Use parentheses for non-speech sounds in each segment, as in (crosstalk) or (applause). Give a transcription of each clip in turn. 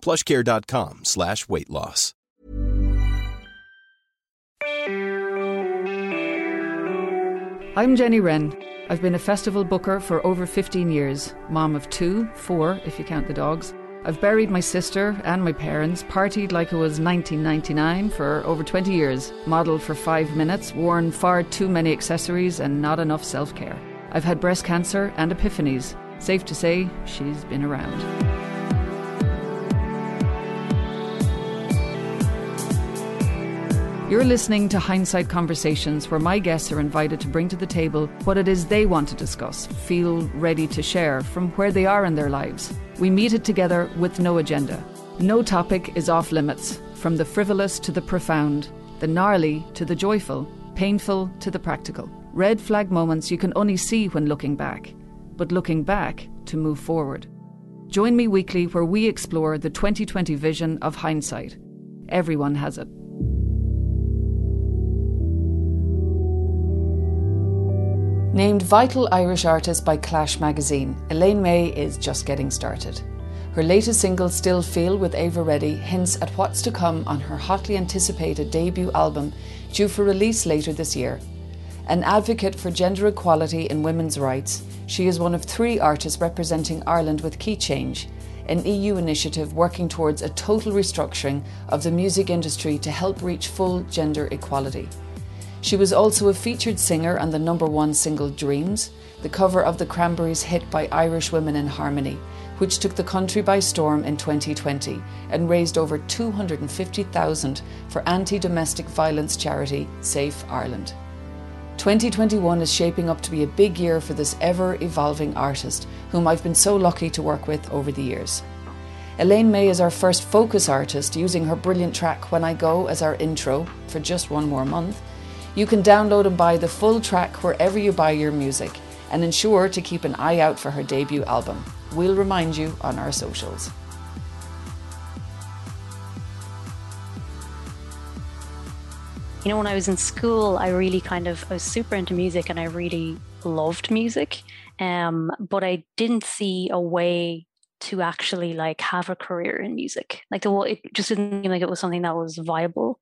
plushcare.com slash weight loss. I'm Jenny Wren. I've been a festival booker for over 15 years, mom of two, four if you count the dogs. I've buried my sister and my parents, partied like it was 1999 for over 20 years, modelled for five minutes, worn far too many accessories, and not enough self care. I've had breast cancer and epiphanies. Safe to say, she's been around. You're listening to Hindsight Conversations, where my guests are invited to bring to the table what it is they want to discuss, feel ready to share from where they are in their lives. We meet it together with no agenda. No topic is off limits, from the frivolous to the profound, the gnarly to the joyful, painful to the practical. Red flag moments you can only see when looking back, but looking back to move forward. Join me weekly where we explore the 2020 vision of hindsight. Everyone has it. Named Vital Irish Artist by Clash magazine, Elaine Mai is just getting started. Her latest single, Still Feel, with Ava Reddy, hints at what's to come on her hotly anticipated debut album, due for release later this year. An advocate for gender equality and women's rights, she is one of three artists representing Ireland with Keychange, an EU initiative working towards a total restructuring of the music industry to help reach full gender equality. She was also a featured singer on the number one single Dreams, the cover of the Cranberries' hit by Irish Women in Harmony, which took the country by storm in 2020 and raised over 250,000 for anti-domestic violence charity Safe Ireland. 2021 is shaping up to be a big year for this ever evolving artist, whom I've been so lucky to work with over the years. Elaine Mai is our first focus artist, using her brilliant track When I Go as our intro for just one more month. You can download and buy the full track wherever you buy your music and ensure to keep an eye out for her debut album. We'll remind you on our socials. You know, when I was in school, I really kind of I was super into music and I really loved music. Um, but I didn't see a way to actually like have a career in music. Like the it just didn't seem like it was something that was viable.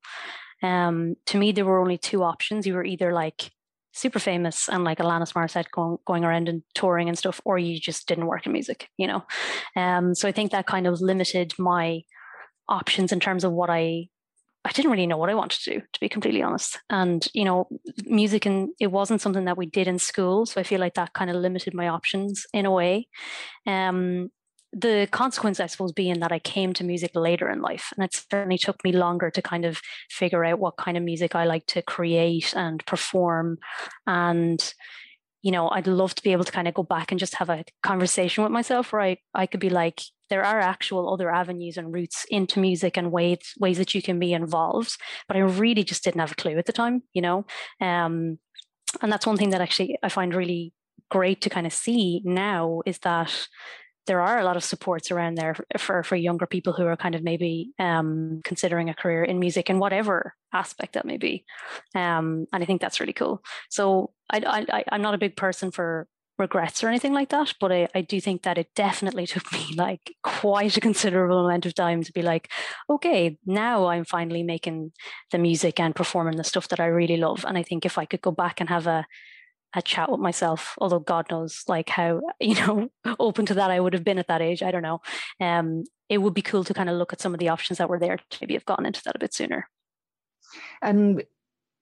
Um, to me, there were only two options. You were either like super famous and like Alanis Morissette going, going around and touring and stuff, or you just didn't work in music, you know? Um, so I think that kind of limited my options in terms of what I I didn't really know what I wanted to do, to be completely honest. And, you know, music and it wasn't something that we did in school. So I feel like that kind of limited my options in a way. Um, the consequence, I suppose, being that I came to music later in life. And it certainly took me longer to kind of figure out what kind of music I like to create and perform. And, you know, I'd love to be able to kind of go back and just have a conversation with myself where I, I could be like, there are actual other avenues and routes into music and ways ways that you can be involved. But I really just didn't have a clue at the time, you know. Um, and that's one thing that actually I find really great to kind of see now is that there are a lot of supports around there for for younger people who are kind of maybe um, considering a career in music in whatever aspect that may be, um, and I think that's really cool. So I, I'm not a big person for regrets or anything like that, but I, I do think that it definitely (laughs) took me like quite a considerable amount of time to be like, okay, now I'm finally making the music and performing the stuff that I really love, and I think if I could go back and have a a chat with myself although god knows like how (laughs) you know open to that i would have been at that age i don't know. Um it would be cool to kind of look at some of the options that were there to maybe have gone into that a bit sooner. And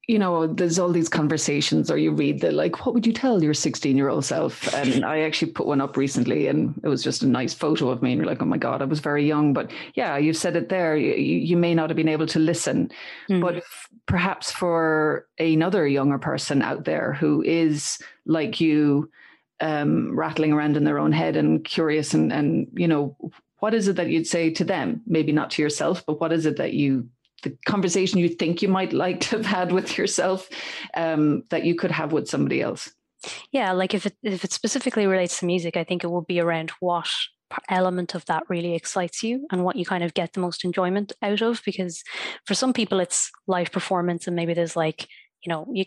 you know, there's all these conversations, or you read the like, what would you tell your 16 year old self? And I actually put one up recently, and it was just a nice photo of me. And you're like, oh my God, I was very young. But yeah, you've said it there. You, you may not have been able to listen, mm. but f- perhaps for another younger person out there who is like you, um, rattling around in their own head and curious, and, and, you know, what is it that you'd say to them? Maybe not to yourself, but what is it that you the conversation you think you might like to have had with yourself um, that you could have with somebody else? Yeah, like if it if it specifically relates to music, I think it would be around what element of that really excites you and what you kind of get the most enjoyment out of because for some people it's live performance and maybe there's like you know you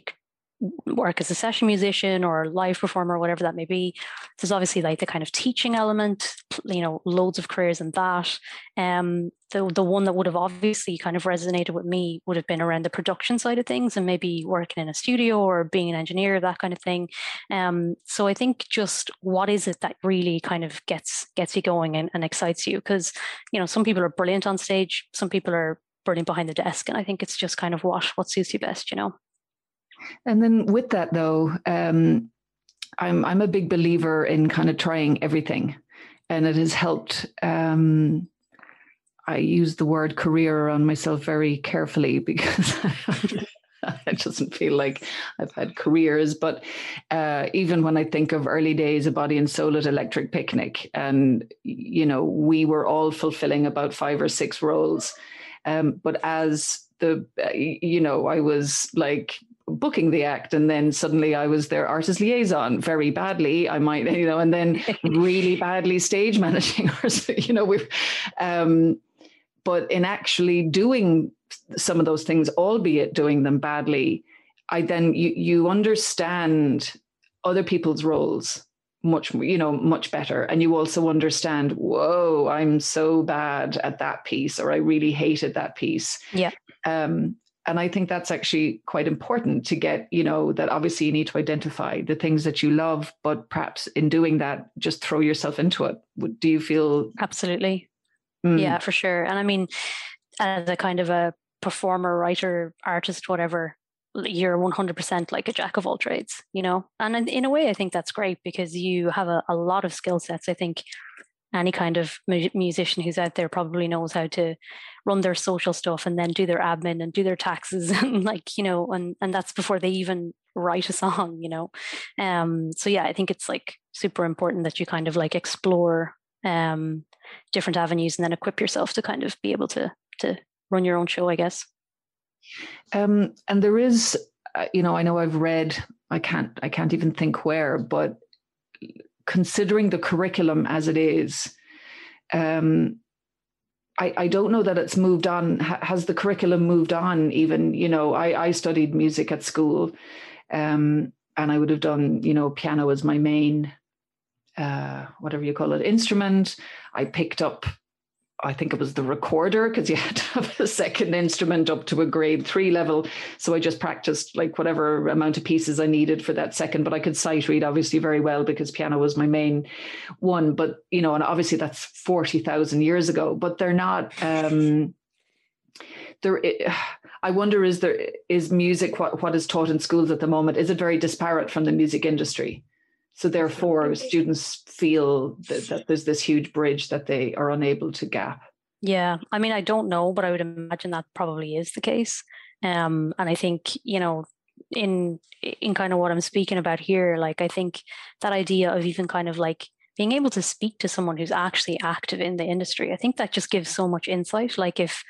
work as a session musician or live performer, whatever that may be. There's obviously like the kind of teaching element, you know, loads of careers in that. Um, the the one that would have obviously kind of resonated with me would have been around the production side of things and maybe working in a studio or being an engineer, that kind of thing. Um, so I think just what is it that really kind of gets gets you going and, and excites you? Because you know, some people are brilliant on stage, some people are brilliant behind the desk, and I think it's just kind of what what suits you best, you know. And then with that though, um, I'm I'm a big believer in kind of trying everything, and it has helped. Um, I use the word career on myself very carefully (laughs) because it doesn't feel like I've had careers. But uh, even when I think of early days a Body and Soul at Electric Picnic, and you know, we were all fulfilling about five or six roles. Um, but as the, uh, you know, I was like booking the act and then suddenly I was their artist liaison very badly. I might you know and then (laughs) really badly stage managing (laughs) or you know we um but in actually doing some of those things albeit doing them badly I then you you understand other people's roles much you know much better. And you also understand whoa i'm so bad at that piece or i really hated that piece. Yeah. Um and I think that's actually quite important to get, you know, that obviously you need to identify the things that you love, but perhaps in doing that, just throw yourself into it. Do you feel? Absolutely. Mm. Yeah, for sure. And I mean, as a kind of a performer, writer, artist, whatever, you're 100% like a jack of all trades, you know? And in, in a way, I think that's great because you have a, a lot of skill sets. I think any kind of mu- musician who's out there probably knows how to run their social stuff and then do their admin and do their taxes (laughs) and like you know and and that's before they even write a song you know? Um so yeah i think it's like super important that you kind of like explore um different avenues and then equip yourself to kind of be able to to run your own show i guess. Um and there is uh, you know i know i've read i can't i can't even think where but considering the curriculum as it is, um, I, I, don't know that it's moved on. has the curriculum moved on? Even you know, I, I studied music at school, um, and I would have done you know piano as my main, uh, whatever you call it, instrument. I picked up I think it was the recorder because you (laughs) had to have a second instrument up to a grade three level. So I just practiced like whatever amount of pieces I needed for that second. But I could sight read obviously very well because piano was my main one. But you know, and obviously that's forty thousand years ago. But they're not. Um, there, (sighs) I wonder is there is music what what is taught in schools at the moment? Is it very disparate from the music industry? So therefore, students feel that, that, there's this huge bridge that they are unable to gap. Yeah, I mean, I don't know, but I would imagine that probably is the case. Um, and I think you know, in in kind of what I'm speaking about here, like I think that idea of even kind of like being able to speak to someone who's actually active in the industry, I think that just gives so much insight. Like if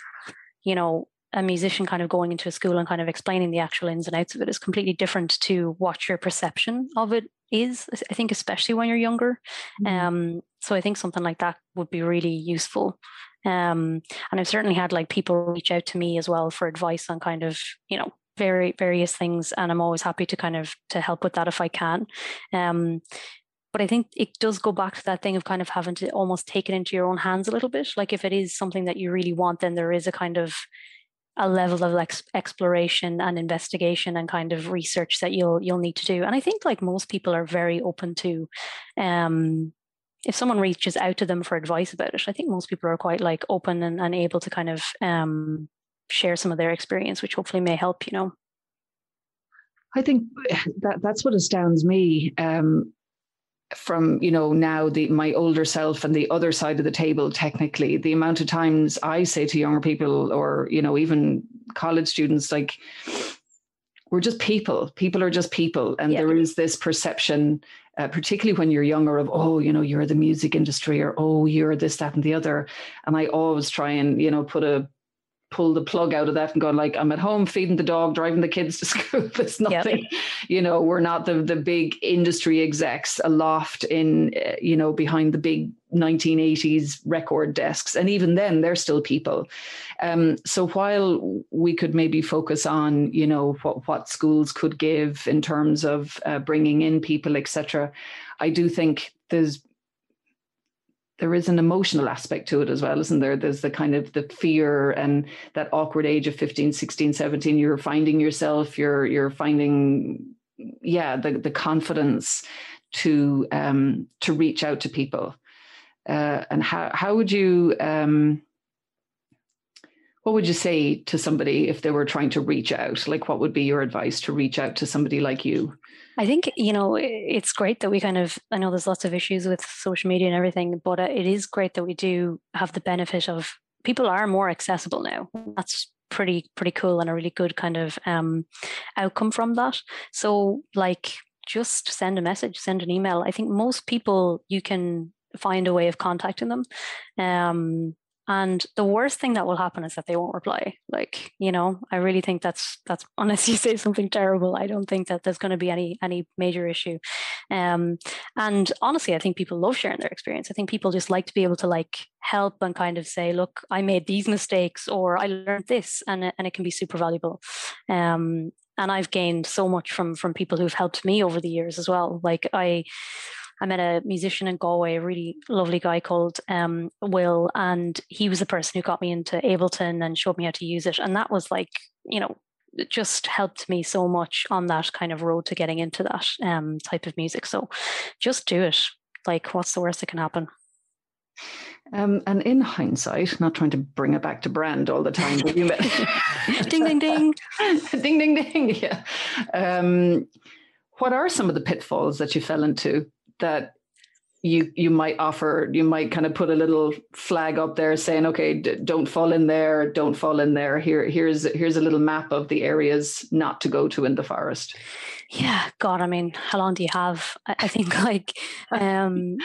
you know a musician kind of going into a school and kind of explaining the actual ins and outs of it is completely different to what your perception of it is i think especially when you're younger mm-hmm. um so i think something like that would be really useful um and i've certainly had like people reach out to me as well for advice on kind of you know very various things and i'm always happy to kind of to help with that if i can um but I think it does go back to that thing of kind of having to almost take it into your own hands a little bit. Like if it is something that you really want, then there is a kind of a level of ex- exploration and investigation and kind of research that you'll you'll need to do. And I think like most people are very open to um if someone reaches out to them for advice about it, I think most people are quite like open and, and able to kind of um share some of their experience, which hopefully may help, you know. I think that that's what astounds me. Um, from you know now the my older self and the other side of the table technically the amount of times i say to younger people or you know even college students like we're just people. People are just people. And yeah. there is this perception uh, particularly when you're younger of oh you know you're the music industry or oh you're this that and the other. And i always try and you know put a pull the plug out of that and go like i'm at home feeding the dog driving the kids to (laughs) school. It's nothing yep. you know we're not the the big industry execs aloft in uh, you know behind the big 1980s record desks. And even then they're still people. Um, so while we could maybe focus on you know what what schools could give in terms of uh, bringing in people etc i do think there's there is an emotional aspect to it as well isn't there? There's the kind of the fear and that awkward age of 15 16 17 you're finding yourself you're you're finding yeah the the confidence to um to reach out to people. Uh, and how how would you um what would you say to somebody if they were trying to reach out? Like what would be your advice to reach out to somebody like you I think, you know, it's great that we kind of, I know there's lots of issues with social media and everything, but uh, it is great that we do have the benefit of people are more accessible now. That's pretty, pretty cool and a really good kind of um, outcome from that. So, like, just send a message, send an email. I think most people you can find a way of contacting them. Um, and the worst thing that will happen is that they won't reply. Like you know i really think that's that's (laughs) unless you say something terrible i don't think that there's going to be any any major issue. Um and honestly i think people love sharing their experience. I think people just like to be able to like help and kind of say look i made these mistakes or i learned this and and it can be super valuable. Um and i've gained so much from from people who've helped me over the years as well. Like i I met a musician in Galway, a really lovely guy called um, Will, and he was the person who got me into Ableton and showed me how to use it. And that was like, you know, it just helped me so much on that kind of road to getting into that um, type of music. So just do it. Like, what's the worst that can happen? Um, and in hindsight, not trying to bring it back to brand all the time, but you met (laughs) ding ding ding, (laughs) ding ding ding. Yeah. Um, what are some of the pitfalls that you fell into that you you might offer you might kind of put a little flag up there saying okay d- don't fall in there don't fall in there. Here here's here's a little map of the areas not to go to in the forest. Yeah god i mean how long do you have? I, I think (laughs) like um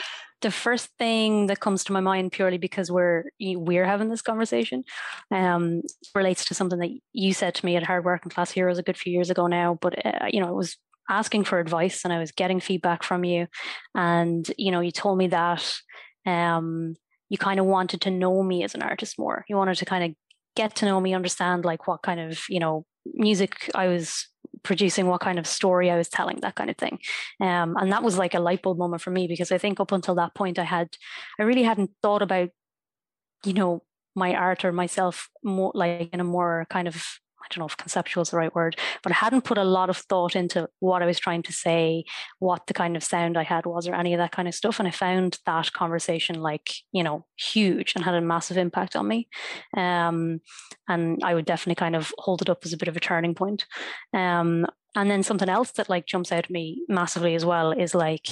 the first thing that comes to my mind purely because we're we're having this conversation um, relates to something that you said to me at Hard Working Class Heroes a good few years ago now but uh, you know it was asking for advice and I was getting feedback from you. And, you know, you told me that um, you kind of wanted to know me as an artist more. You wanted to kind of get to know me, understand like what kind of, you know, music I was producing, what kind of story I was telling, that kind of thing. Um, and that was like a light bulb moment for me because I think up until that point I had, I really hadn't thought about, you know, my art or myself more like in a more kind of don't know if conceptual is the right word, but I hadn't put a lot of thought into what I was trying to say, what the kind of sound I had was, or any of that kind of stuff. And I found that conversation like, you know, huge and had a massive impact on me. Um, and I would definitely kind of hold it up as a bit of a turning point. Um, and then something else that like jumps out at me massively as well is like,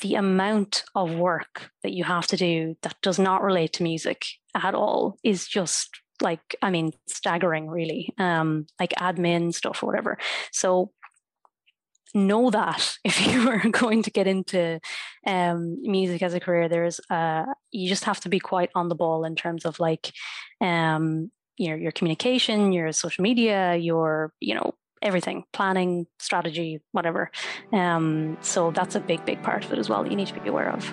the amount of work that you have to do that does not relate to music at all is just like i mean staggering really um like admin stuff or whatever. So know that (laughs) if you are going to get into um, music as a career there's uh, you just have to be quite on the ball in terms of like um, your your communication your social media your you know everything planning strategy whatever. Um, so that's a big big part of it as well that you need to be aware of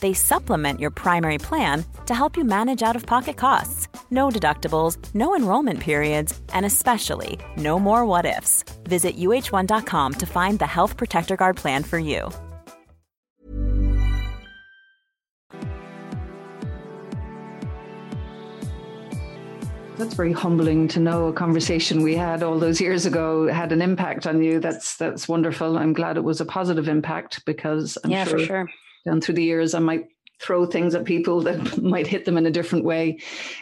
they supplement your primary plan to help you manage out of pocket costs. No deductibles, no enrollment periods, and especially no more what ifs. Visit uh1.com to find the Health Protector Guard plan for you. That's very humbling to know a conversation we had all those years ago had an impact on you. That's that's wonderful. I'm glad it was a positive impact because I'm yeah, sure, for sure down through the years, I might throw things at people that (laughs) might hit them in a different way.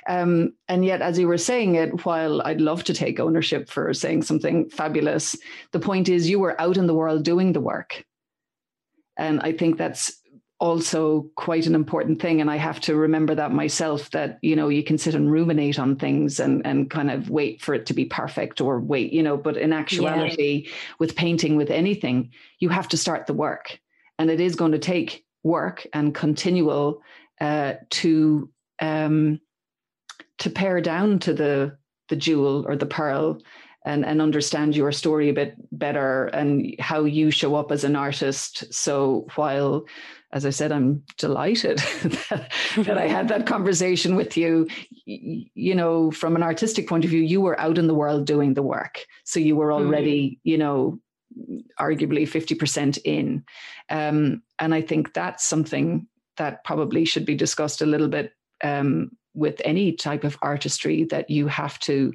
Um, and yet, as you were saying it, while I'd love to take ownership for saying something fabulous, the point is you were out in the world doing the work. And I think that's also quite an important thing. And I have to remember that myself that, you know, you can sit and ruminate on things and, and kind of wait for it to be perfect or wait, you know, but in actuality, yeah. with painting, with anything, you have to start the work. And it is going to take work and continual uh, to um, to pare down to the the jewel or the pearl and and understand your story a bit better and how you show up as an artist so while as i said i'm delighted (laughs) that, that i had that conversation with you you know from an artistic point of view you were out in the world doing the work so you were mm-hmm. already mm. you know arguably 50% in. Um, and I think that's something that probably should be discussed a little bit um, with any type of artistry that you have to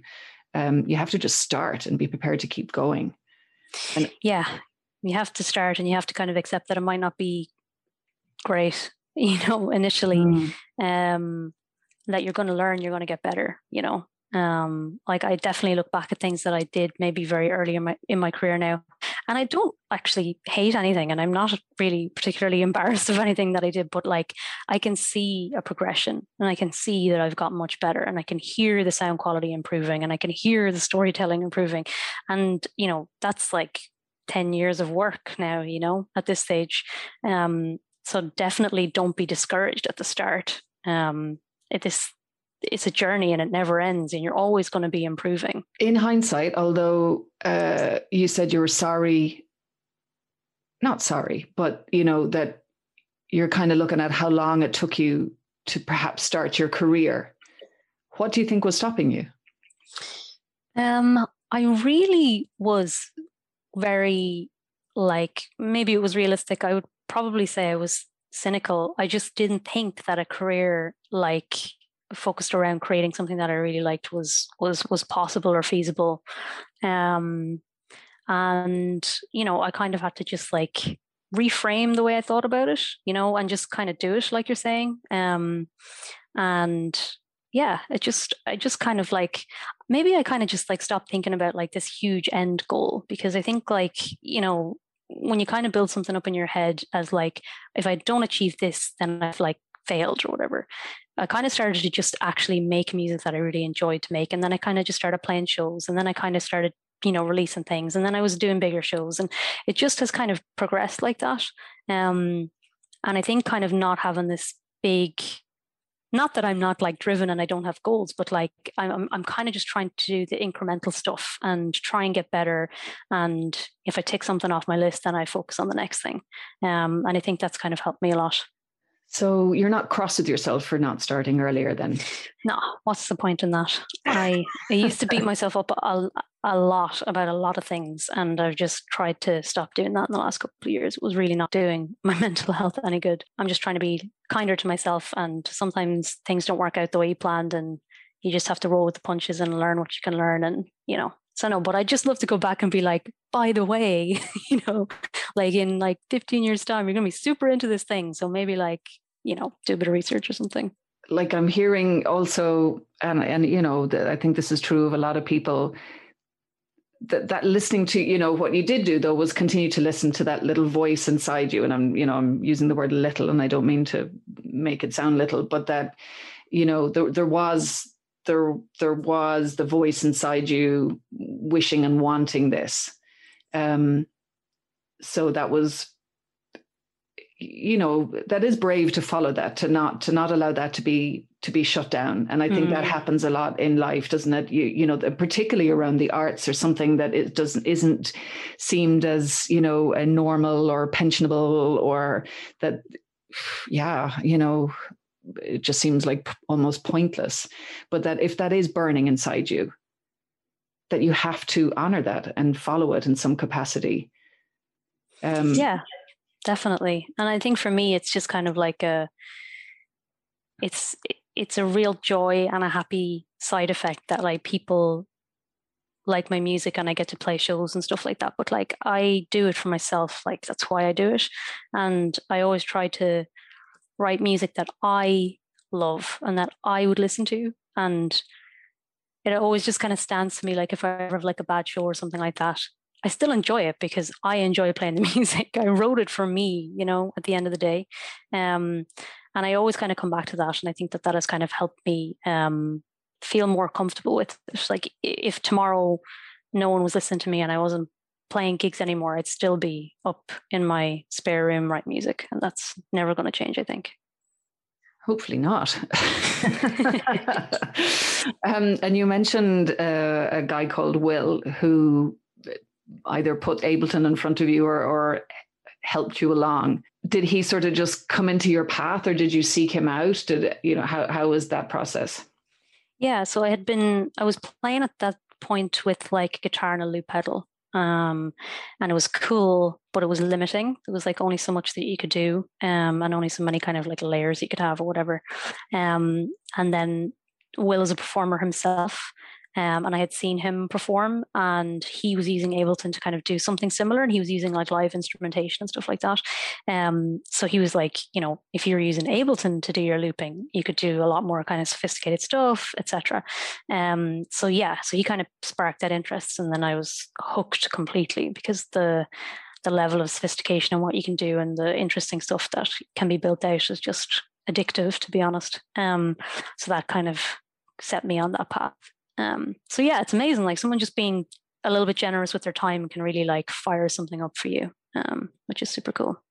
um, you have to just start and be prepared to keep going. And yeah, you have to start and you have to kind of accept that it might not be great, (laughs) you know, initially. Mm. Um, that you're going to learn, you're going to get better, you know. Um, like I definitely look back at things that I did maybe very early in my in my career now, and I don't actually hate anything, and I'm not really particularly (laughs) embarrassed of anything that I did. But like I can see a progression, and I can see that I've gotten much better, and I can hear the sound quality improving, and I can hear the storytelling improving, and you know that's like ten years of work now. You know at this stage, um, so definitely don't be discouraged at the start. Um, it is it's a journey and it never ends and you're always going to be improving. In hindsight although uh, you said you were sorry not sorry but you know that you're kind of looking at how long it took you to perhaps start your career what do you think was stopping you? Um i really was very like maybe it was realistic i would probably say i was cynical. I just didn't think that a career like focused around creating something that I really liked was was was possible or feasible. Um, and you know, I kind of had to just like reframe the way I thought about it, you know, and just kind of do it like you're saying. Um, and yeah, it just I just kind of like maybe I kind of just like stopped thinking about like this huge end goal because I think like you know when you kind of build something up in your head as like if I don't achieve this then I've like failed or whatever. I kind of started to just actually make music that I really enjoyed to make. And then I kind of just started playing shows. And then I kind of started, you know, releasing things. And then I was doing bigger shows. And it just has kind of progressed like that. Um, and I think kind of not having this big not that I'm not like driven and I don't have goals, but like I'm I'm kind of just trying to do the incremental stuff and try and get better. And if I take something off my list, then I focus on the next thing. Um, and I think that's kind of helped me a lot. So you're not cross with yourself for not starting earlier then? No, what's the point in that? I I used to beat (laughs) myself up a, a lot about a lot of things and I've just tried to stop doing that in the last couple of years. It was really not doing my (laughs) mental health any good. I'm just trying to be kinder to myself and sometimes things don't work out the way you planned and you just have to roll with the punches and learn what you can learn and you know so no, but I just love to go back and be like, by the way, (laughs) you know, like in like 15 years time, you're to be super into this thing. So maybe like, you know, do a bit of research or something. Like I'm hearing also, and, and you know, I think this is true of a lot of people, that, that listening to, you know, what you did do though was continue to listen to that little voice inside you. And I'm, you know, I'm using the word little and I don't mean to make it sound little, but that, you know, there, there was there there was the voice inside you wishing and wanting this. Um so that was you know that is brave to follow that to not to not allow that to be to be shut down. And i think mm. that happens a lot in life doesn't it? You you know particularly around the arts or something that it doesn't isn't seemed as you know a normal or pensionable or that yeah you know it just seems like almost pointless. But that if that is burning inside you, that you have to honor that and follow it in some capacity. Um, yeah, definitely. And I think for me, it's just kind of like a, it's it's a real joy and a happy side effect that like people like my music and I get to play shows and stuff like that. But like I do it for myself. Like that's why I do it. And I always try to write music that I love and that I would listen to. And it always just kind of stands to me like if I ever have like a bad show or something like that, I still enjoy it because I enjoy playing the (laughs) music. I wrote it for me, you know, at the end of the day. Um, and I always kind of come back to that. And I think that that has kind of helped me um, feel more comfortable with it. Like if tomorrow no one was listening to me and I wasn't playing gigs anymore, I'd still be up in my spare room writing music, and that's never going to change. I think. Hopefully not. (laughs) um, and you mentioned uh, a guy called Will who either put Ableton in front of you or, or helped you along. Did he sort of just come into your path, or did you seek him out? Did you know how how was that process? Yeah, so I had been I was playing at that point with like guitar and a loop pedal um, and it was cool, but it was limiting. It was like only so much that you could do, um, and only so many kind of like layers you could have or whatever. Um, and then Will is a performer himself, um, and I had seen him perform, and he was using Ableton to kind of do something similar, and he was using like live instrumentation and stuff like that. Um, so he was like, you know, if you're using Ableton to do your looping, you could do a lot more kind of sophisticated stuff, etc. Um, so yeah, so he kind of sparked that interest, and then I was hooked completely because the the level of sophistication and what you can do and the interesting stuff that can be built out is just addictive, to be honest. Um, so that kind of set me on that path. Um, so yeah, it's amazing. Like someone just being a little bit generous with their time can really like fire something up for you, um, which is super cool.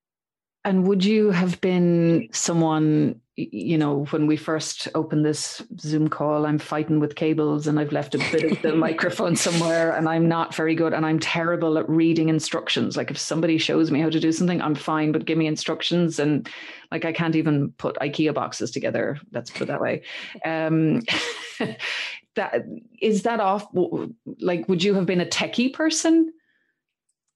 And would you have been someone, you know, when we first opened this Zoom call, I'm fighting with cables and I've left a bit of the (laughs) microphone somewhere and I'm not very good and I'm terrible at reading instructions. Like if somebody shows me how to do something, I'm fine, but give me instructions and like I can't even put IKEA boxes together. Let's put it that way. Um, (laughs) that is that off like would you have been a techie person?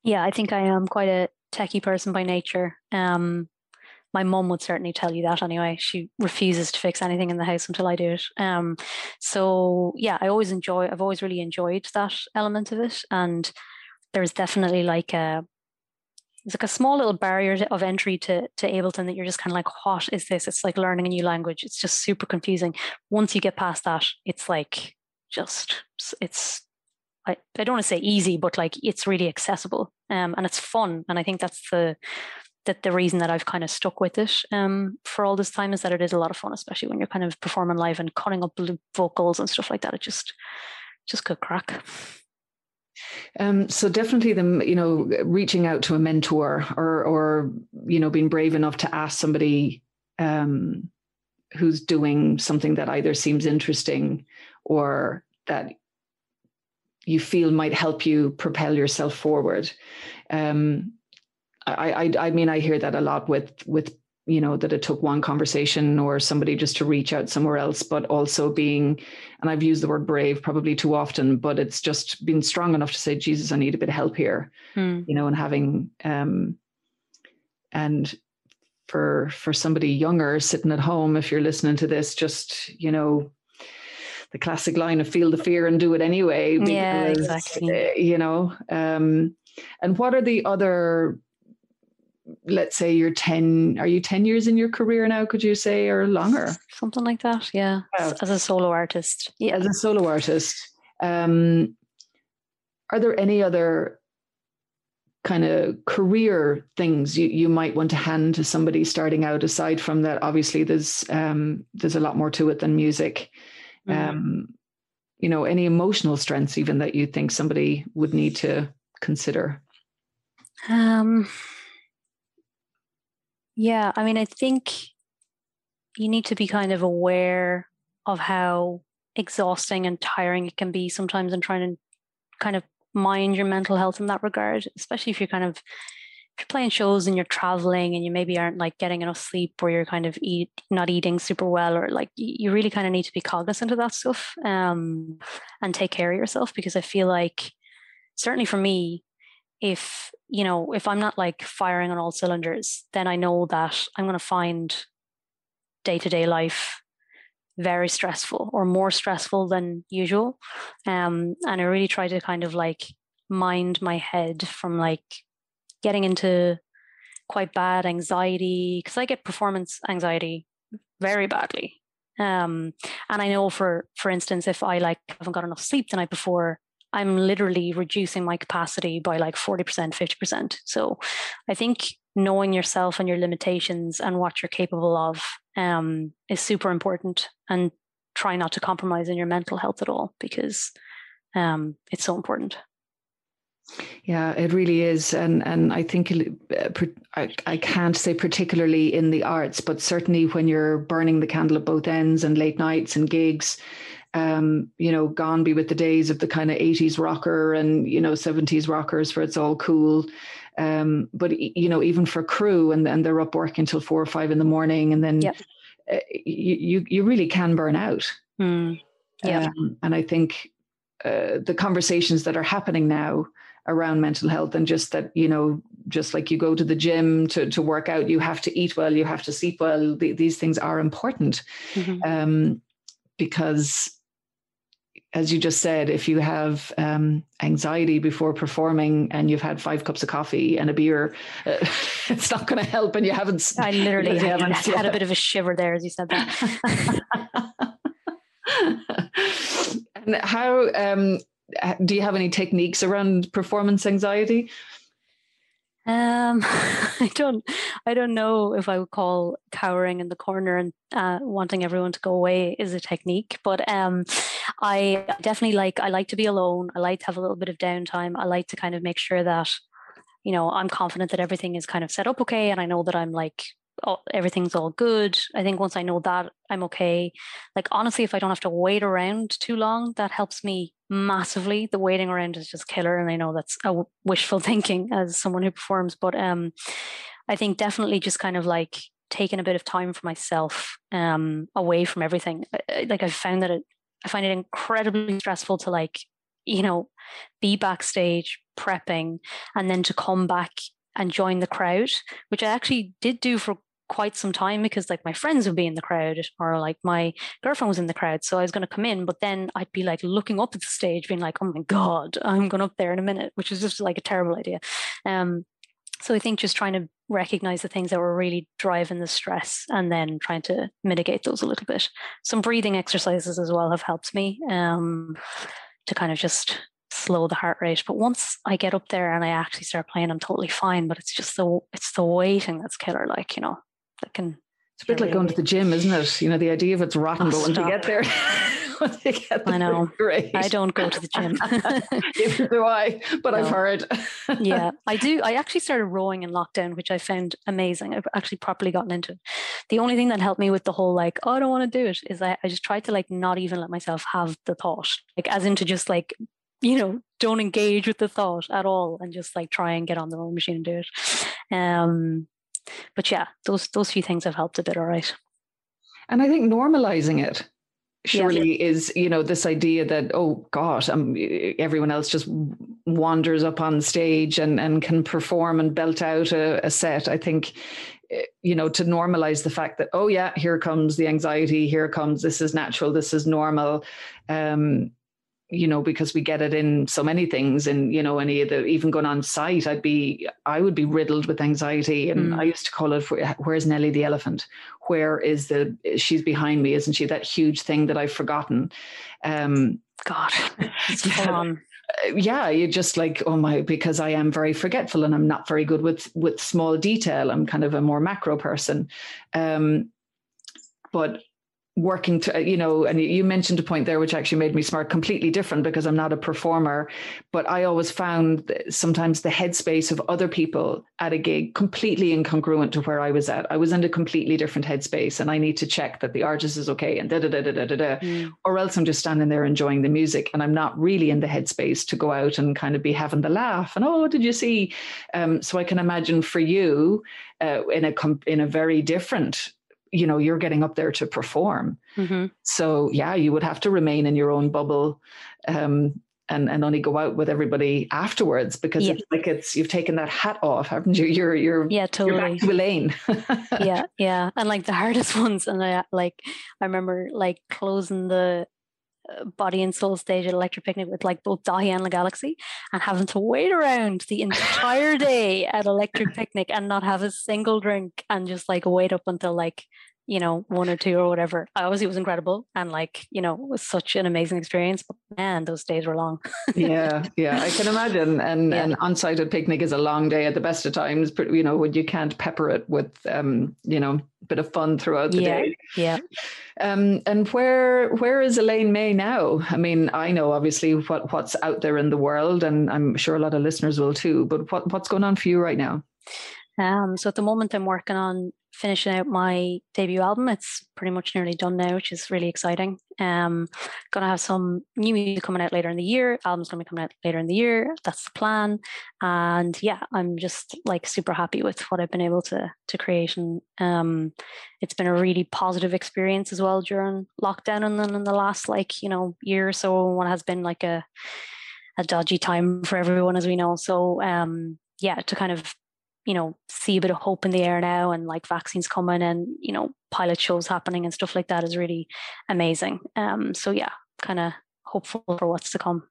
Yeah i think i am quite a techie person by nature. Um my mom would certainly tell you that anyway. She refuses to fix anything in the house until i do it. Um so yeah i always enjoy i've always really enjoyed that element of it. And there's definitely like a it's like a small little barrier of entry to to Ableton that you're just kind of like, what is this? It's like learning a new language. It's just super confusing. Once you get past that, it's like just it's I, I don't want to say easy, but like it's really accessible um, and it's fun. And I think that's the that the reason that I've kind of stuck with it um, for all this time is that it is a lot of fun, especially when you're kind of performing live and cutting up vocals and stuff like that. It just just good crack. Um, so definitely the you know reaching out to a mentor or or you know being brave enough to ask somebody um, who's doing something that either seems interesting or that you feel might help you propel yourself forward. Um, I, I, I mean, I hear that a lot with with you know that it took one conversation or somebody just to reach out somewhere else but also being and i've used the word brave probably too often but it's just being strong enough to say jesus i need a bit of help here hmm. you know and having um and for for somebody younger sitting at home if you're listening to this just you know the classic line of feel the fear and do it anyway because, yeah exactly you know um and what are the other let's say you're 10 are you 10 years in your career now could you say or longer? Something like that yeah, as a solo artist. Yeah. As a solo artist. Um are there any other kind of career things you, you might want to hand to somebody starting out aside from that? Obviously there's um there's a lot more to it than music. Mm. um you know any emotional strengths even that you think somebody would need to consider? Um yeah, I mean, I think you need to be kind of aware of how exhausting and tiring it can be sometimes and trying to kind of mind your mental health in that regard, especially if you're kind of if you're playing shows and you're traveling and you maybe aren't like getting enough sleep or you're kind of eat not eating super well or like you really kind of need to be cognizant of that stuff um, and take care of yourself because I feel like certainly for me if you know if i'm not like firing on all cylinders then i know that i'm going to find day-to-day life very stressful or more stressful than usual. Um, and i really try to kind of like mind my head from like getting into quite bad anxiety because i get performance anxiety very badly. Um, and i know for for instance if i like haven't got enough sleep the night before I'm literally reducing my capacity by like 40%, 50%. So I think knowing yourself and your limitations and what you're capable of um, is super important and try not to compromise in your mental health at all because um, it's so important. Yeah, it really is, and and I think uh, I, I can't say particularly in the arts, but certainly when you're burning the candle at both ends and late nights and gigs, um, you know, gone be with the days of the kind of 80s rocker and, you know, 70s rockers where it's all cool. Um, but, you know, even for crew and, and they're up working until four or five in the morning and then yep. uh, you, you really can burn out. Mm. Yeah. Um, and I think uh, the conversations that are happening now around mental health and just that you know just like you go to the gym to, to work out you have to eat well you have to sleep well the, these things are important mm-hmm. um, because as you just said, if you have um, anxiety before performing and you've had five cups of coffee and a beer, uh, (laughs) it's not going to help. And you haven't. I literally had, had a bit of a shiver there as you said that. (laughs) and how um, do you have any techniques around performance anxiety? Um, (laughs) I don't, I don't know if I would call cowering in the corner and uh, wanting everyone to go away is a technique, but um, I definitely like, I like to be alone. I like to have a little bit of downtime. I like to kind of make sure that, you know, I'm confident that everything is kind of set up okay, and I know that I'm like oh, everything's all good. I think once I know that, I'm okay. Like honestly, if I don't have to wait around too long, that helps me massively. The waiting around is just killer, and I know that's a wishful (laughs) thinking as someone who performs, but um, I think definitely just kind of like taking a bit of time for myself um away from everything. Like I've found that it, I find it incredibly stressful to like you know be backstage prepping and then to come back and join the crowd, which I actually did do for quite some time because like my friends would be in the crowd or like my girlfriend was in the crowd. So I was going to come in, but then I'd be like looking up at the stage, being like, oh my God, I'm going up there in a minute, which is just like a terrible idea. Um, so I think just trying to recognize the things that were really driving the stress and then trying to mitigate those a little bit. Some breathing exercises as well have helped me um, to kind of just slow the heart rate. But once I get up there and I actually start playing, I'm totally fine. But it's just the it's the waiting that's killer. Like you know, that can. It's a bit like going to the gym, isn't it? You know, the idea of it's rotten, oh, but once you get there, (laughs) get I know. Great. I don't go to the gym. (laughs) Neither do I, but I've heard. (laughs) yeah, I do. I actually started rowing in lockdown, which I found amazing. I've actually properly gotten into it. The only thing that helped me with the whole like, oh, I don't want to do it is I, I just tried to like not even let myself have the thought, like as into just like, you know, don't engage with the thought at all and just like try and get on the rowing machine and do it. Um, but yeah, those those few things have helped a bit. All right. And I think normalizing it Yeah. surely is, you know, this idea that, oh god um, everyone else just wanders up on stage and, and can perform and belt out a, a set. I think, you know, to normalize the fact that, oh yeah, here comes the anxiety, here comes, this is natural, this is normal. Um, you know, because we get it in so many things, and you know, any of the even going on site, I'd be, I would be riddled with anxiety, and Mm. I used to call it, "Where's Nellie the elephant? Where is the? She's behind me, isn't she? That huge thing that I've forgotten." Um, God, (laughs) Yeah. yeah, you're just like, oh my, because I am very forgetful and I'm not very good with with small detail. I'm kind of a more macro person. Um, but working to you know and you mentioned a point there which actually made me smart completely different because i'm not a performer but i always found that sometimes the headspace of other people at a gig completely incongruent to where i was at i was in a completely different headspace and i need to check that the artist is okay and da da da da da da da Mm. or else I'm just standing there enjoying the music and I'm not really in the headspace to go out and kind of be having the laugh and oh did you see um, so I can imagine for you uh, in a in a very different you know you're getting up there to perform Mhm. so yeah you would have to remain in your own bubble um, and and only go out with everybody afterwards because Yeah. it's like it's you've taken that hat off haven't you you're you're Yeah, you're totally. back to Elaine (laughs) yeah yeah and like the hardest (laughs) ones and i like i remember like closing the uh, body and soul stage at electric picnic with like both Daithí and the galaxy and having to wait around the entire (laughs) day at electric picnic and not have a single drink and just like wait up until like you know one or two or whatever obviously it was incredible and like you know it was such an amazing experience but man those days were long yeah, yeah, I can imagine. And Yeah. an on-site picnic is a long day at the best of times. But you know, when you can't pepper it with, um, you know, a bit of fun throughout the Yeah. day. yeah Um, and where where is Elaine Mai now? I mean, I know obviously what what's out there in the world, and I'm sure a lot of listeners will too. But what what's going on for you right now? Um, so at the moment, I'm working on finishing out my debut album. It's pretty much nearly done now, which is really exciting. Um, gonna have some new music coming out later in the year. Album's gonna be coming out later in the year. That's the plan. And yeah, I'm just like super happy with what I've been able to to create. And um, it's been a really positive experience as well during lockdown, and then in the last like you know year or so, what has been like a a dodgy time for everyone, as we know. So um, yeah, to kind of you know see a bit of hope in the air now and like vaccines coming and you know pilot shows happening and stuff like that is really amazing. Um so yeah kind of hopeful for what's to come.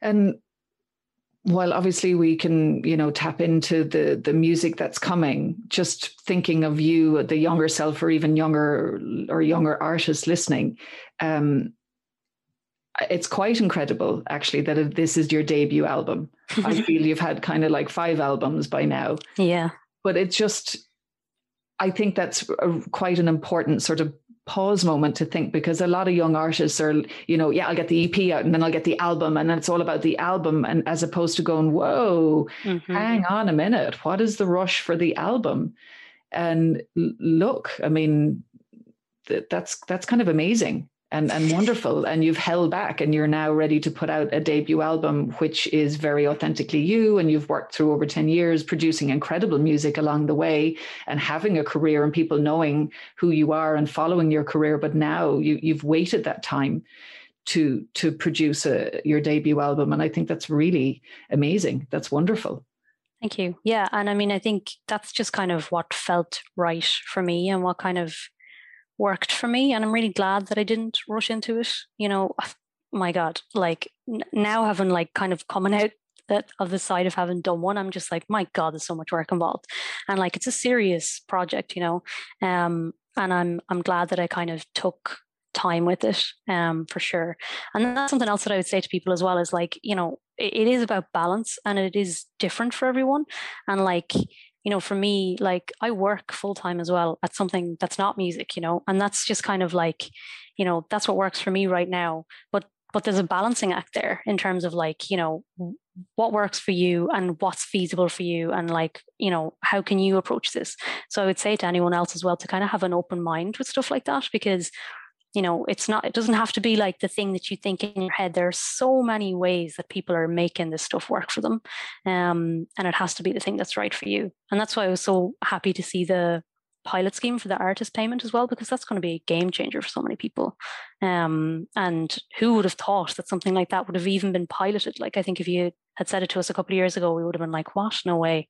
And while obviously we can, you know, tap into the the music that's coming, just thinking of you, the younger self, or even younger or younger artists listening, um, it's quite incredible actually that this is your debut album. (laughs) I feel you've had kind of like five albums by now, yeah but it's just, I think that's a, quite an important sort of pause moment to think because a lot of young artists are, you know, yeah, I'll get the EP out and then I'll get the album and it's all about the album. And as opposed to going, whoa, Mhm. hang on a minute, what is the rush for the album? And look, I mean, that's that's kind of amazing and and wonderful. And you've held back, and you're now ready to put out a debut album, which is very authentically you. And you've worked through over ten years producing incredible music along the way, and having a career, and people knowing who you are and following your career. But now you you've waited that time to to produce a, your debut album, and I think that's really amazing. That's wonderful. Thank you. Yeah. And I mean, I think that's just kind of what felt right for me and what kind of worked for me. And I'm really glad that I didn't rush into it. You know, my God, like n- now having like kind of coming out that of the side of having done one, I'm just like, my God, there's so much work involved. And like it's a serious project, you know. Um, and I'm I'm glad that I kind of took time with it um for sure and that's something else that i would say to people as well is like you know it, it is about balance and it is different for everyone and like you know, for me, like I work full time as well at something that's not music, you know, and that's just kind of like, you know, that's what works for me right now. But but there's a balancing act there in terms of like, you know, what works for you and what's feasible for you and like, you know, how can you approach this? So I would say to anyone else as well to kind of have an open mind with stuff like that because you know it's not it doesn't have to be like the thing that you think in your head. There are so many ways that people are making this stuff work for them um, and it has to be the thing that's right for you. And that's why i was so happy to see the pilot scheme for the artist payment as well because that's going to be a game changer for so many people. Um, and who would have thought that something like that would have even been piloted? Like i think if you had said it to us a couple of years ago we would have been like what? No way.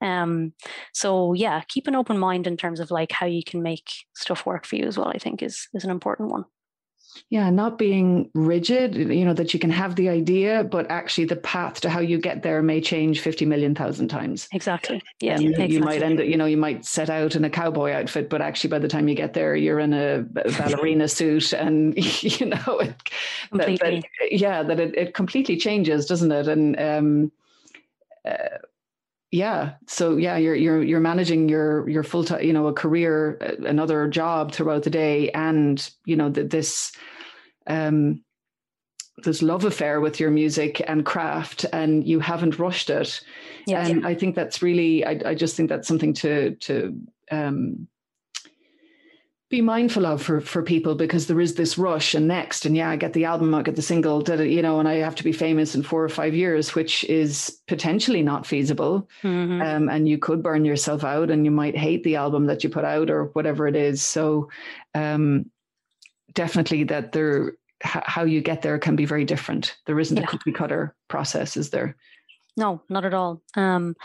Um, so yeah keep an open mind in terms of like how you can make stuff work for you as well i think is is an important one yeah not being rigid you know that you can have the idea but actually the path to how you get there may change 50 million thousand times. Exactly. Yeah you, exactly. you might end up you know you might set out in a cowboy outfit but actually by the time you get there you're in a (laughs) ballerina suit and (laughs) you know it, that, that, yeah that it, it completely changes doesn't it? And um uh, yeah so yeah you're you're you're managing your your full time you know a career another job throughout the day and you know the, this um this love affair with your music and craft and you haven't rushed it yeah, and yeah. i think that's really I, I just think that's something to to um be mindful of for for people because there is this rush and next and yeah I get the album I get the single you know and I have to be famous in four or five years which is potentially not feasible. Mm-hmm. um, and you could burn yourself out and you might hate the album that you put out or whatever it is. So um, definitely that there h- how you get there can be very different. There isn't yeah. a cookie cutter process is there? No not at all. Um,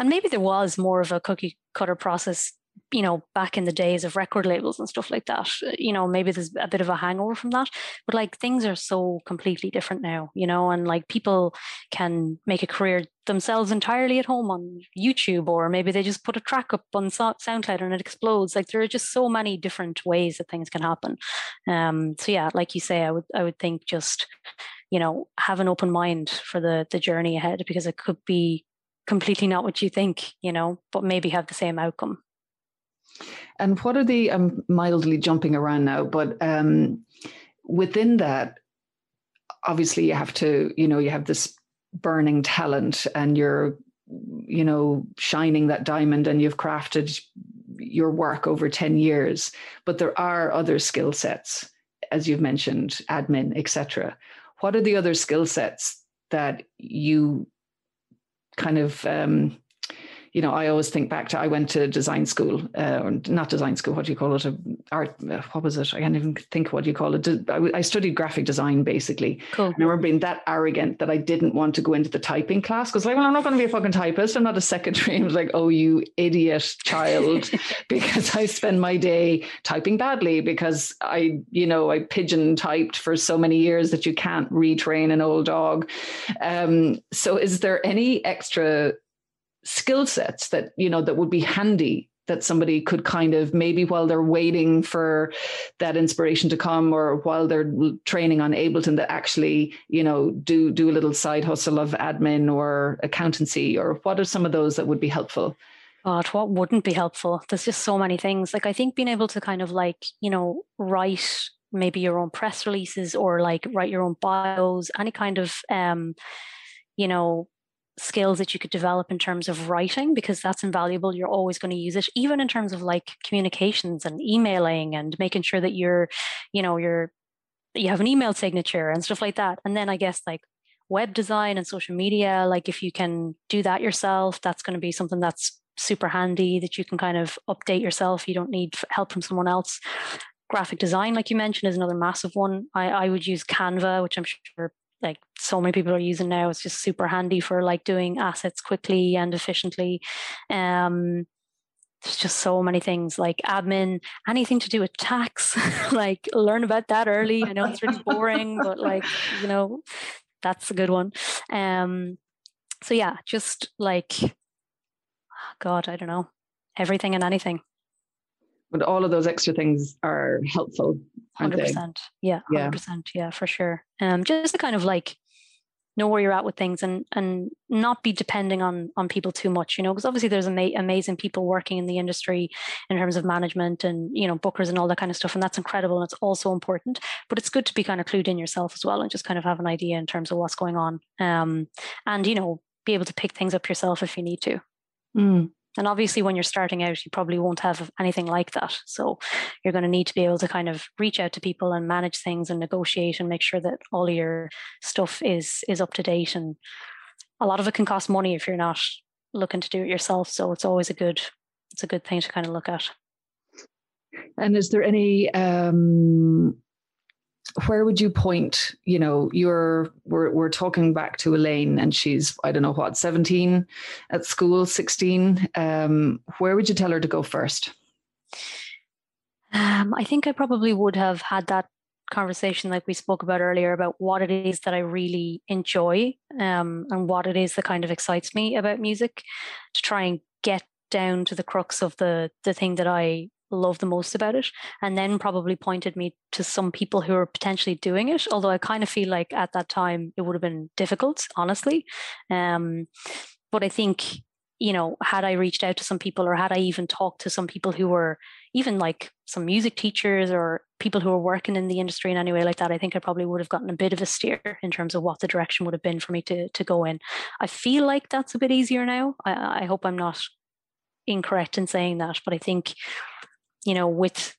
and maybe there was more of a cookie cutter process you know, back in the days of record labels and stuff like that. Uh, you know, maybe there's a bit of a hangover from that, but like things are so completely different now, you know, and like people can make a career themselves entirely at home on YouTube, or maybe they just put a track up on SoundCloud and it explodes. Like there are just so many different ways that things can happen. Um, so yeah, like you say, I would I would think just you know have an open mind for the the journey ahead because it could be completely not what you think, you know, but maybe have the same outcome. And what are the, I'm mildly jumping around now, but um, within that, obviously you have to, you know, you have this burning talent and you're, you know, shining that diamond and you've crafted your work over 10 years. But there are other skill sets, as you've mentioned, admin, etc. What are the other skill sets that you kind of um, you know, I always think back to I went to design school, uh, or not design school. What do you call it? Art. Uh, what was it? I can't even think. What do you call it? I, studied graphic design basically. Cool. And I remember being that arrogant that I didn't want to go into the typing class because like, well, I'm not going to be a fucking typist. I'm not a secretary. (laughs) I was like, oh, you idiot child, (laughs) because I spend my day typing badly because I, you know, I pigeon typed for so many years that you can't retrain an old dog. Um, so, is there any extra skill sets that you know that would be handy that somebody could kind of maybe while they're waiting for that inspiration to come or while they're training on ableton that actually you know do do a little side hustle of admin or accountancy or what are some of those that would be helpful God, what wouldn't be helpful? There's just so many things. Like I think being able to kind of like, you know, write maybe your own press releases or like write your own bios, any kind of um, you know, skills that you could develop in terms of writing because that's invaluable. You're always going to use it even in terms of like communications and emailing and making sure that you're you know you're you have an email signature and stuff like that. And then i guess like web design and social media like if you can do that yourself that's going to be something that's super handy that you can kind of update yourself. You don't need help from someone else. Graphic design like you mentioned is another massive one. I, I would use canva which i'm sure like so many people are using now. It's just super handy for like doing assets quickly and efficiently. Um, there's just so many things like admin, anything to do with tax, (laughs) like learn about that early. I know it's really boring, but like, you know, that's a good one. Um, so yeah, just like, God, I don't know, everything and anything but all of those extra things are helpful. Hundred percent, yeah, hundred percent, yeah, for sure. Um, just to kind of like, know where you're at with things and and not be depending on on people too much you know because obviously there's ama- amazing people working in the industry in terms of management and you know bookers and all that kind of stuff and that's incredible and it's also important but it's good to be kind of clued in yourself as well and just kind of have an idea in terms of what's going on um and you know be able to pick things up yourself if you need to Mm. And obviously, when you're starting out, you probably won't have anything like that. So you're going to need to be able to kind of reach out to people and manage things and negotiate and make sure that all your stuff is is up to date. And a lot of it can cost money if you're not looking to do it yourself. So it's always a good it's a good thing to kind of look at. And is there any um where would you point you know you're we're, we're talking back to elaine and she's i don't know what 17 at school 16 um where would you tell her to go first? Um, I think I probably would have had that conversation like we spoke about earlier about what it is that I really enjoy um, and what it is that kind of excites me about music to try and get down to the crux of the the thing that I love the most about it and then probably pointed me to some people who are potentially doing it although I kind of feel like at that time it would have been difficult honestly um, but I think you know had I reached out to some people or had I even talked to some people who were even like some music teachers or people who are working in the industry in any way like that, I think I probably would have gotten a bit of a steer in terms of what the direction would have been for me to to go in. I feel like that's a bit easier now. I, I hope I'm not incorrect in saying that, but I think, you know, with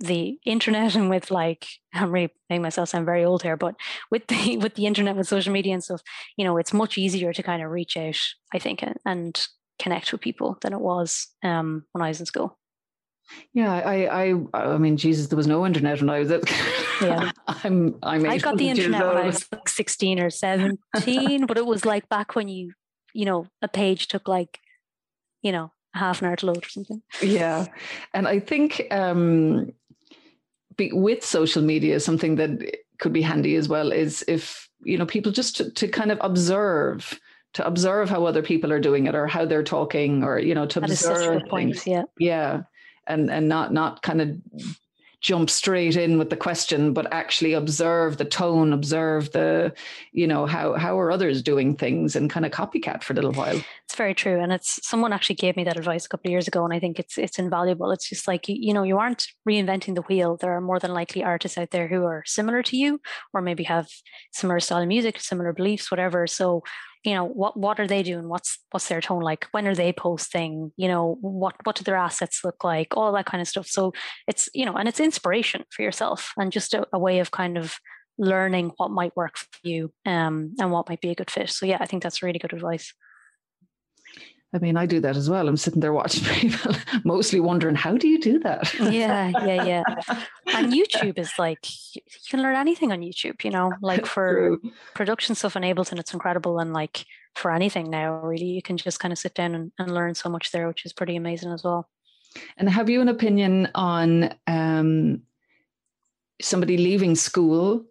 the internet and with like I'm really making myself sound very old here, but with the (laughs) with the internet with social media and stuff, you know, it's much easier to kind of reach out, I think, and, and connect with people than it was um, when I was in school. Yeah, I, I, I mean, Jesus, there was no internet when I was at. Yeah. (laughs) I'm, I'm. I got the internet when I was like 16 or 17, but it was like back when you, you know, a page took like, you know, half an hour to load or something. Yeah, and I think um, be, with social media, something that could be handy as well is if you know people just to, to kind of observe to observe how other people are doing it or how they're talking or you know to That is such a observe point. Yeah. yeah and and not not kind of jump straight in with the question but actually observe the tone observe the you know how how are others doing things and kind of copycat for a little while It's very true, and it's someone actually gave me that advice a couple of years ago, and I think it's it's invaluable. It's just like you, know, you aren't reinventing the wheel. There are more than likely artists out there who are similar to you, or maybe have similar style of music, similar beliefs, whatever. So, you know, what what are they doing? What's what's their tone like? When are they posting? You know, what what do their assets look like? All that kind of stuff. So it's you know, and it's inspiration for yourself, and just a, a way of kind of learning what might work for you um, and what might be a good fit. So yeah, I think that's really good advice. I mean, I do that as well. I'm sitting there watching (laughs) people, mostly wondering, how do you do that? yeah yeah (laughs) yeah and youtube is like you can learn anything on youtube you know like (laughs) for True. production stuff in ableton it's incredible and like for anything now really you can just kind of sit down and, and learn so much there which is pretty amazing as well And have you an opinion on um, somebody leaving school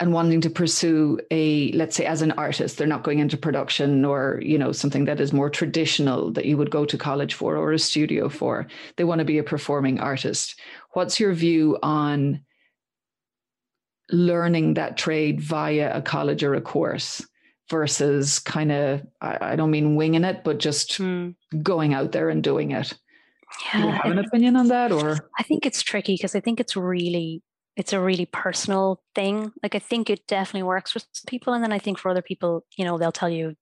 and wanting to pursue a, let's say, as an artist, they're not going into production or you know something that is more traditional that you would go to college for or a studio for. They want to be a performing artist. What's your view on learning that trade via a college or a course versus kind of, I, I don't mean winging it, but just hmm. going out there and doing it? Do you have an opinion on that or? I think it's tricky because I think it's really it's a really personal thing. Like I think it definitely works for some people, and then I think for other people, you know, they'll tell you,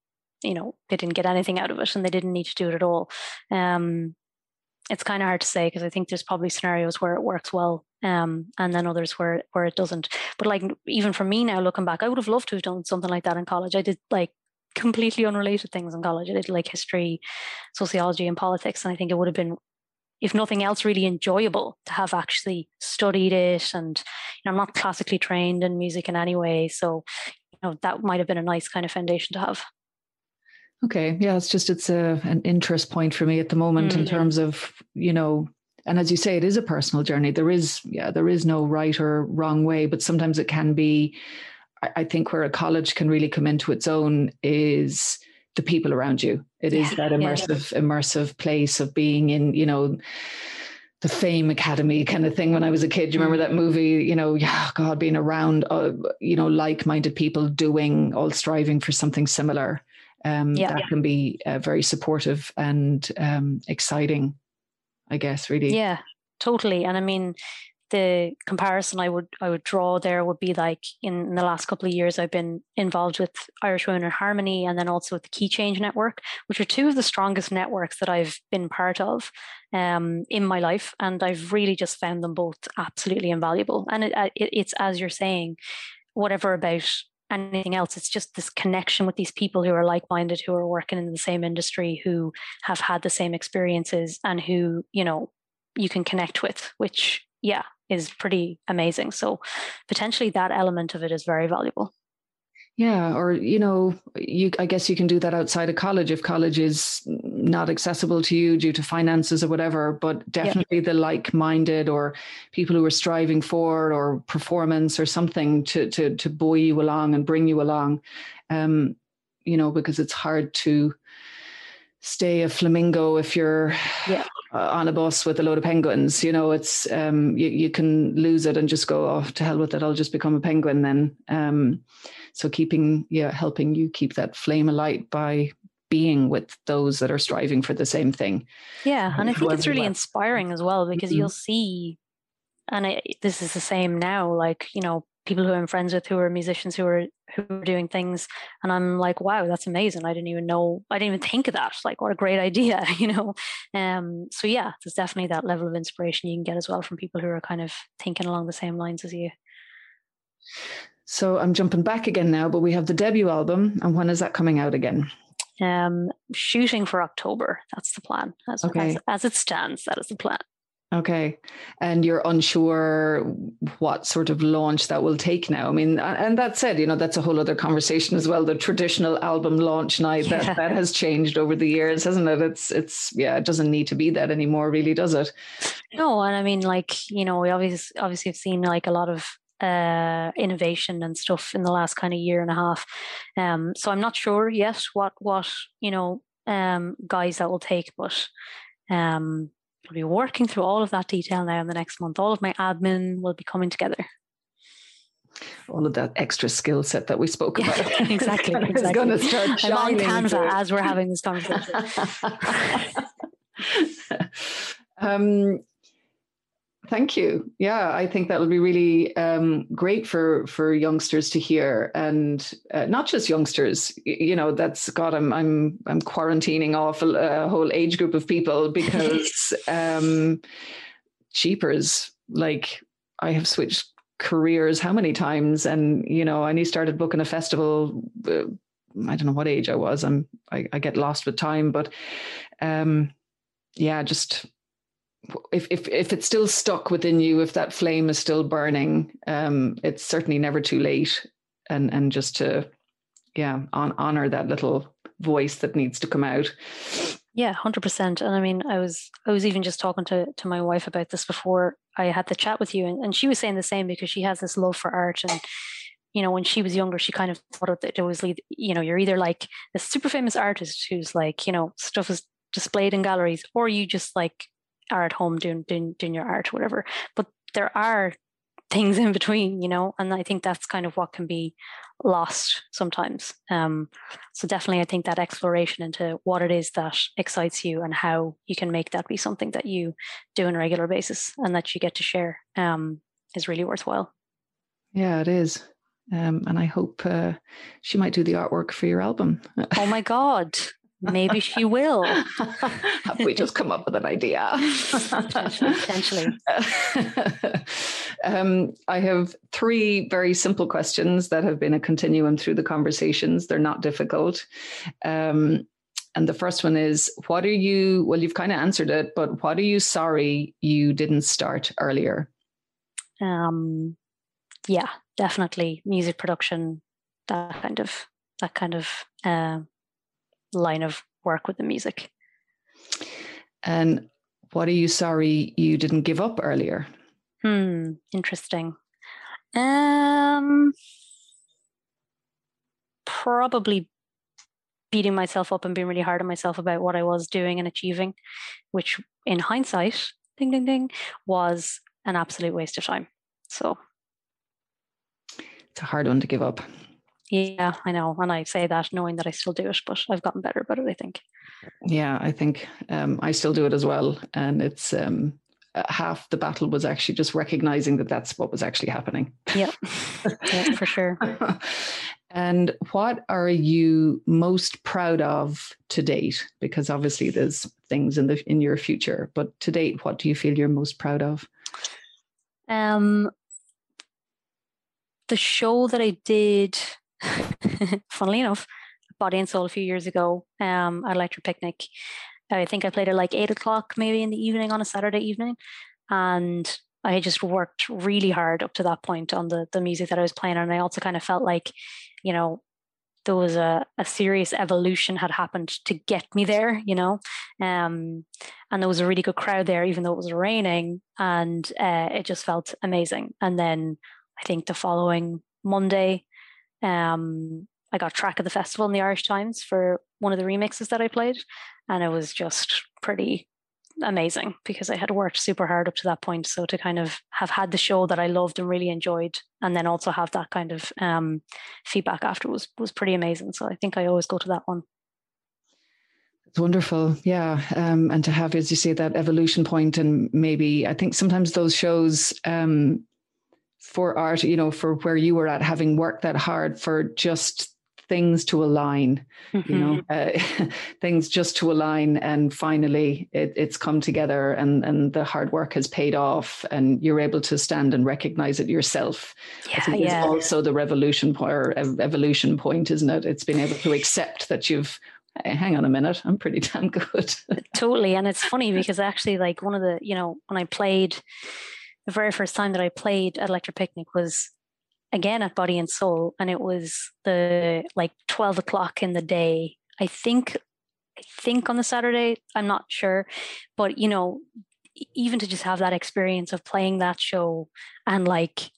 you know, they didn't get anything out of it and they didn't need to do it at all. Um, it's kind of hard to say because I think there's probably scenarios where it works well, um, and then others where where it doesn't. But like even for me now, looking back, I would have loved to have done something like that in college. I did like completely unrelated things in college. I did like history, sociology, and politics, and I think it would have been if nothing else, really enjoyable to have actually studied it. And you know, I'm not classically trained in music in any way, so you know that might have been a nice kind of foundation to have. Okay, yeah, it's just it's a an interest point for me at the moment in Mm. terms of you know, and as you say, it is a personal journey. There is yeah, there is no right or wrong way, but sometimes it can be. I, I think where a college can really come into its own is the people around you. It is Yeah, that yeah. immersive immersive place of being in you know the Fame Academy kind of thing when I was a kid. You remember that movie? You know, yeah, God, being around, uh, you know, like-minded people doing, all striving for something similar. Um, yeah, that yeah. can be uh, very supportive and um, exciting. I guess, really. Yeah, totally. And I mean, the comparison I would I would draw there would be like in, the last couple of years I've been involved with Irish Women in Harmony and then also with the Keychange Network, which are two of the strongest networks that I've been part of um, in my life, and I've really just found them both absolutely invaluable. And it, uh, it, it's as you're saying, whatever about anything else. It's just this connection with these people who are like minded, who are working in the same industry, who have had the same experiences, and who, you know, you can connect with, which, yeah, is pretty amazing. So potentially that element of it is very valuable. Yeah, or you know, you I guess you can do that outside of college if college is not accessible to you due to finances or whatever, but definitely the like-minded or people who are striving for or performance or something to to to buoy you along and bring you along. Um, you know, because it's hard to stay a flamingo if you're yeah. Uh, on a bus with a load of penguins. You know, it's um, you, you can lose it and just go, oh, to hell with it. I'll just become a penguin then. Um, so keeping, yeah, helping you keep that flame alight by being with those that are striving for the same thing. Yeah, and I think it's really inspiring as well because mm-hmm. you'll see, and I, this is the same now. Like you know, people who I'm friends with who are musicians who are who are doing things and I'm like wow that's amazing. I didn't even know I didn't even think of that. (laughs) Like what a great idea (laughs) you know? Um so yeah there's definitely that level of inspiration you can get as well from people who are kind of thinking along the same lines as you. So I'm jumping back again now but we have the debut album and when is that coming out again? Um shooting for October. That's the plan. As, okay. as, as it stands that is the plan Okay. And you're unsure what sort of launch that will take now. I mean, and that said, you know, that's a whole other conversation as well. The traditional album launch night that, that has changed over the years, hasn't it? It's it's yeah, it doesn't need to be that anymore, really, does it? No, and I mean like, you know, we obviously obviously have seen like a lot of uh innovation and stuff in the last kind of year and a half. Um so I'm not sure yet what what, you know, um guise that will take, but um I'll be working through all of that detail now in the next month. All of my admin will be coming together. All of that extra skill set that we spoke yeah, about. (laughs) exactly. (laughs) exactly. going to start I'm on Canva as we're having this conversation. (laughs) um, Thank you. Yeah, I think that will be really um, great for for youngsters to hear, and uh, not just youngsters. You know, that's God. I'm I'm I'm quarantining off a, a whole age group of people (laughs) because um, cheapers. Like I have switched careers how many times, and you know, I only started booking a festival. Uh, I don't know what age I was. I'm I, I get lost with time, but um, yeah, just if if if it's still stuck within you, if that flame is still burning, um, it's certainly never too late. And and just to yeah, on, honor that little voice that needs to come out. Yeah, hundred percent. And I mean, I was I was even just talking to to my wife about this before I had the chat with you, and, and she was saying the same because she has this love for art and you know, when she was younger, she kind of thought that it was, you know, you're either like a super famous artist who's like, you know, stuff is displayed in galleries, or you just like are at home doing, doing doing your art, whatever. But there are things in between, you know, and I think that's kind of what can be lost sometimes. Um, so definitely, I think that exploration into what it is that excites you and how you can make that be something that you do on a regular basis and that you get to share um, is really worthwhile. Yeah, it is. Um, and I hope uh, she might do the artwork for your album. oh my God. Maybe she will. Have (laughs) we just come up with an idea? Potentially. (laughs) um, I have three very simple questions that have been a continuum through the conversations. They're not difficult. Um, and the first one is What are you, well, you've kind of answered it, but what are you sorry you didn't start earlier? Um, yeah, definitely music production, that kind of, that kind of, uh, line of work with the music. And what are you sorry you didn't give up earlier? Hmm, interesting. Um, probably beating myself up and being really hard on myself about what I was doing and achieving, which in hindsight ding, ding, ding, was an absolute waste of time. So it's a hard one to give up. Yeah, I know. And I say that knowing that I still do it, but I've gotten better about it, I think. Yeah, I think um, I still do it as well. And it's um, uh, half the battle was actually just recognizing that that's what was actually happening. Yeah, yeah for sure. (laughs) and what are you most proud of to date? Because obviously there's things in the in your future, but to date, what do you feel you're most proud of? Um, the show that I did (laughs) funnily enough, Body and Soul a few years ago um, at Electric Picnic. I think I played it like eight o'clock maybe in the evening on a Saturday evening. And I just worked really hard up to that point on the the music that I was playing. And I also kind of felt like, you know, there was a, a serious evolution had happened to get me there, you know. Um, and there was a really good crowd there, even though it was raining, and uh, it just felt amazing. And then I think the following Monday, um, I got track of the festival in the Irish Times for one of the remixes that I played, and it was just pretty amazing because I had worked super hard up to that point. So to kind of have had the show that I loved and really enjoyed, and then also have that kind of um, feedback after was was pretty amazing. So I think I always go to that one. It's wonderful, yeah, um, and to have, as you say, that evolution point, and maybe I think sometimes those shows um, for art, you know, for where you were at, having worked that hard for just things to align, mm-hmm. you know, mm-hmm. uh, (laughs) things just to align, and finally it, it's come together, and and the hard work has paid off, and you're able to stand and recognize it yourself. Yeah, I think yeah. it's also the revolution or evolution point, isn't it? It's been able to accept that you've hang on a minute i'm pretty (laughs) damn good totally and it's funny because actually like one of the you know when i played the very first time that I played at Electric Picnic was again at Body and Soul, and it was the like twelve o'clock in the day. I think, I think on the Saturday. I'm not sure, but you know, even to just have that experience of playing that show and like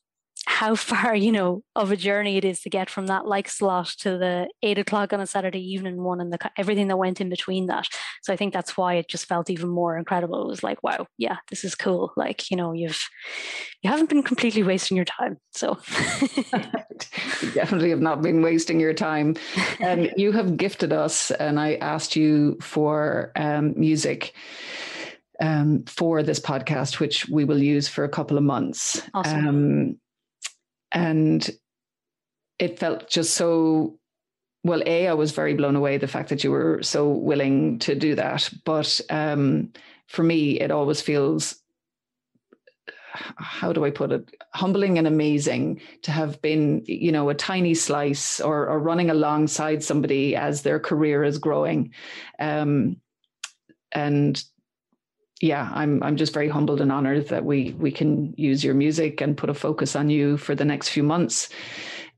how far you know of a journey it is to get from that like slot to the eight o'clock on a Saturday evening one and the everything that went in between that. So I think that's why it just felt even more incredible. It was like, wow, yeah, this is cool. Like you know, you've you haven't been completely wasting your time. So you (laughs) definitely have not been wasting your time, and (laughs) you have gifted us. And I asked you for um, music um, for this podcast, which we will use for a couple of months. Awesome. Um, and it felt just so well a i was very blown away the fact that you were so willing to do that. But um, for me it always feels how do i put it? Humbling and amazing to have been you know a tiny slice or, or running alongside somebody as their career is growing. Um, and yeah, I'm I'm just very humbled and honored that we we can use your music and put a focus on you for the next few months.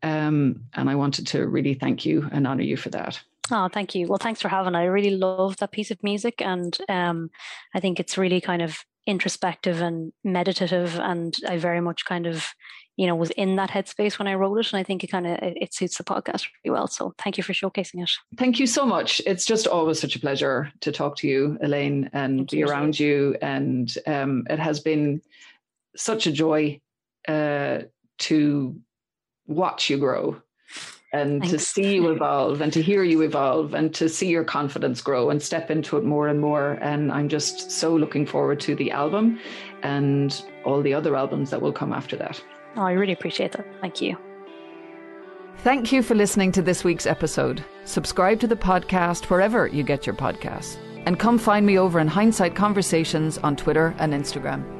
Um, and I wanted to really thank you and honor you for that. Oh, thank you. Well, thanks for having. I really love that piece of music, and um, I think it's really kind of introspective and meditative, and I very much kind of you know was in that headspace when I wrote it, and I think it kind of it suits the podcast really well. So thank you for showcasing it. Thank you so much. It's just always such a pleasure to talk to you, Elaine, and be around you. And um, it has been such a joy uh, to watch you grow and Thanks. to see you evolve and to hear you evolve and to see your confidence grow and step into it more and more. And I'm just so looking forward to the album and all the other albums that will come after that. Oh, I really appreciate that. Thank you. Thank you for listening to this week's episode. Subscribe to the podcast wherever you get your podcasts. And come find me over in Hindsight Conversations on Twitter and Instagram.